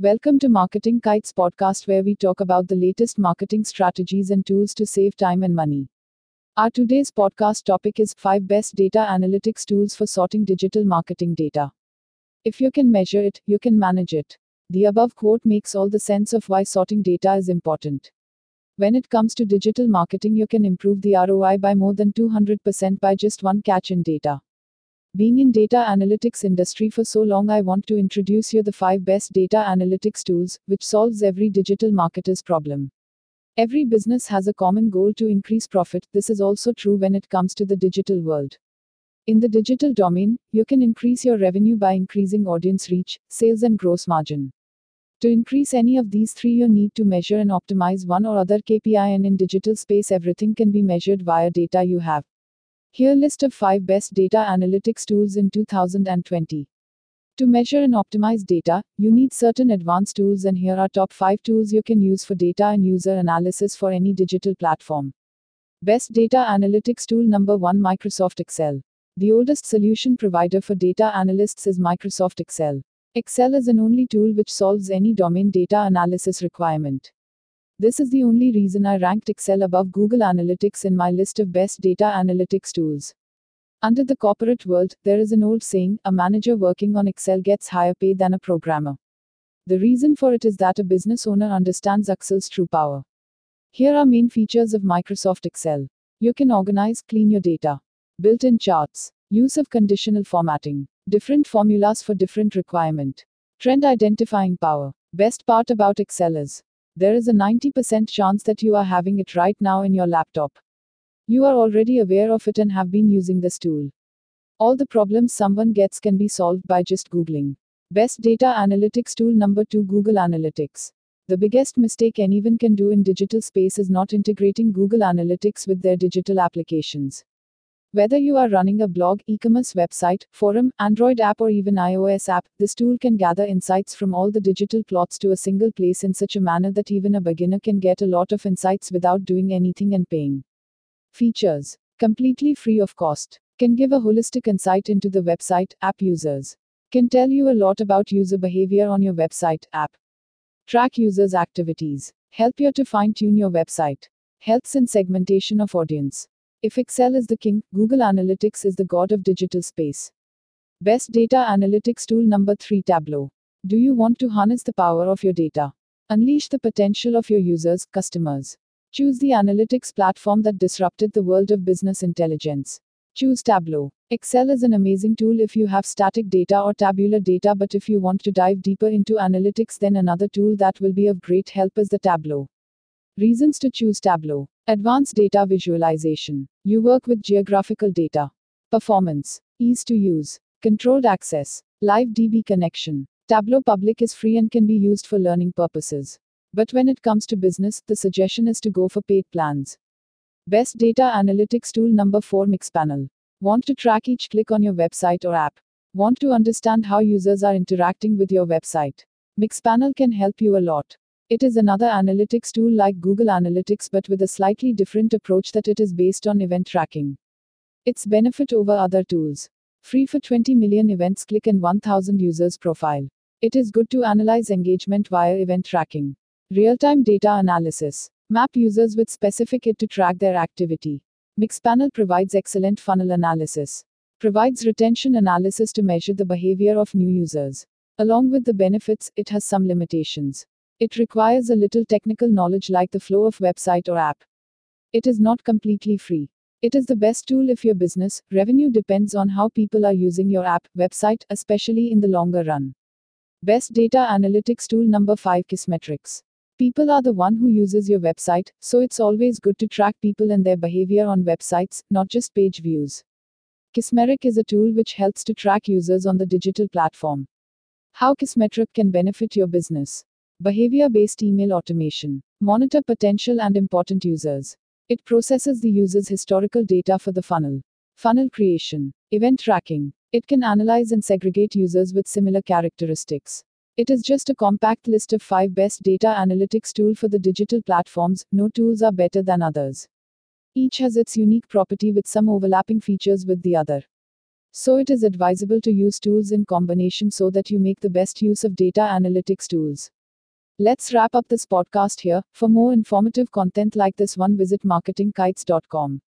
Welcome to Marketing Kites podcast where we talk about the latest marketing strategies and tools to save time and money. Our today's podcast topic is 5 best data analytics tools for sorting digital marketing data. If you can measure it, you can manage it. The above quote makes all the sense of why sorting data is important. When it comes to digital marketing, you can improve the ROI by more than 200% by just one catch in data. Being in data analytics industry for so long I want to introduce you the 5 best data analytics tools which solves every digital marketer's problem. Every business has a common goal to increase profit. This is also true when it comes to the digital world. In the digital domain, you can increase your revenue by increasing audience reach, sales and gross margin. To increase any of these three you need to measure and optimize one or other KPI and in digital space everything can be measured via data you have. Here list of 5 best data analytics tools in 2020. To measure and optimize data, you need certain advanced tools and here are top 5 tools you can use for data and user analysis for any digital platform. Best data analytics tool number 1 Microsoft Excel. The oldest solution provider for data analysts is Microsoft Excel. Excel is an only tool which solves any domain data analysis requirement. This is the only reason I ranked Excel above Google Analytics in my list of best data analytics tools. Under the corporate world, there is an old saying a manager working on Excel gets higher pay than a programmer. The reason for it is that a business owner understands Excel's true power. Here are main features of Microsoft Excel. You can organize, clean your data. Built in charts. Use of conditional formatting. Different formulas for different requirement. Trend identifying power. Best part about Excel is there is a 90% chance that you are having it right now in your laptop. You are already aware of it and have been using this tool. All the problems someone gets can be solved by just Googling. Best data analytics tool number 2 Google Analytics. The biggest mistake anyone can do in digital space is not integrating Google Analytics with their digital applications. Whether you are running a blog, e commerce website, forum, Android app, or even iOS app, this tool can gather insights from all the digital plots to a single place in such a manner that even a beginner can get a lot of insights without doing anything and paying. Features. Completely free of cost, can give a holistic insight into the website, app users, can tell you a lot about user behavior on your website, app, track users' activities, help you to fine tune your website, helps in segmentation of audience if Excel is the king, Google Analytics is the god of digital space. Best data analytics tool number 3 Tableau. Do you want to harness the power of your data? Unleash the potential of your users, customers. Choose the analytics platform that disrupted the world of business intelligence. Choose Tableau. Excel is an amazing tool if you have static data or tabular data, but if you want to dive deeper into analytics, then another tool that will be of great help is the Tableau. Reasons to choose Tableau. Advanced data visualization. You work with geographical data. Performance. Ease to use. Controlled access. Live DB connection. Tableau Public is free and can be used for learning purposes. But when it comes to business, the suggestion is to go for paid plans. Best data analytics tool number 4 Mixpanel. Want to track each click on your website or app? Want to understand how users are interacting with your website? Mixpanel can help you a lot. It is another analytics tool like Google Analytics but with a slightly different approach that it is based on event tracking. Its benefit over other tools. Free for 20 million events click and 1000 users profile. It is good to analyze engagement via event tracking. Real-time data analysis. Map users with specific it to track their activity. Mixpanel provides excellent funnel analysis. Provides retention analysis to measure the behavior of new users. Along with the benefits, it has some limitations. It requires a little technical knowledge like the flow of website or app. It is not completely free. It is the best tool if your business revenue depends on how people are using your app, website, especially in the longer run. Best data analytics tool number 5 Kissmetrics. People are the one who uses your website, so it's always good to track people and their behavior on websites, not just page views. Kissmetric is a tool which helps to track users on the digital platform. How Kissmetric can benefit your business. Behavior based email automation. Monitor potential and important users. It processes the user's historical data for the funnel. Funnel creation. Event tracking. It can analyze and segregate users with similar characteristics. It is just a compact list of 5 best data analytics tool for the digital platforms. No tools are better than others. Each has its unique property with some overlapping features with the other. So it is advisable to use tools in combination so that you make the best use of data analytics tools. Let's wrap up this podcast here. For more informative content like this one, visit marketingkites.com.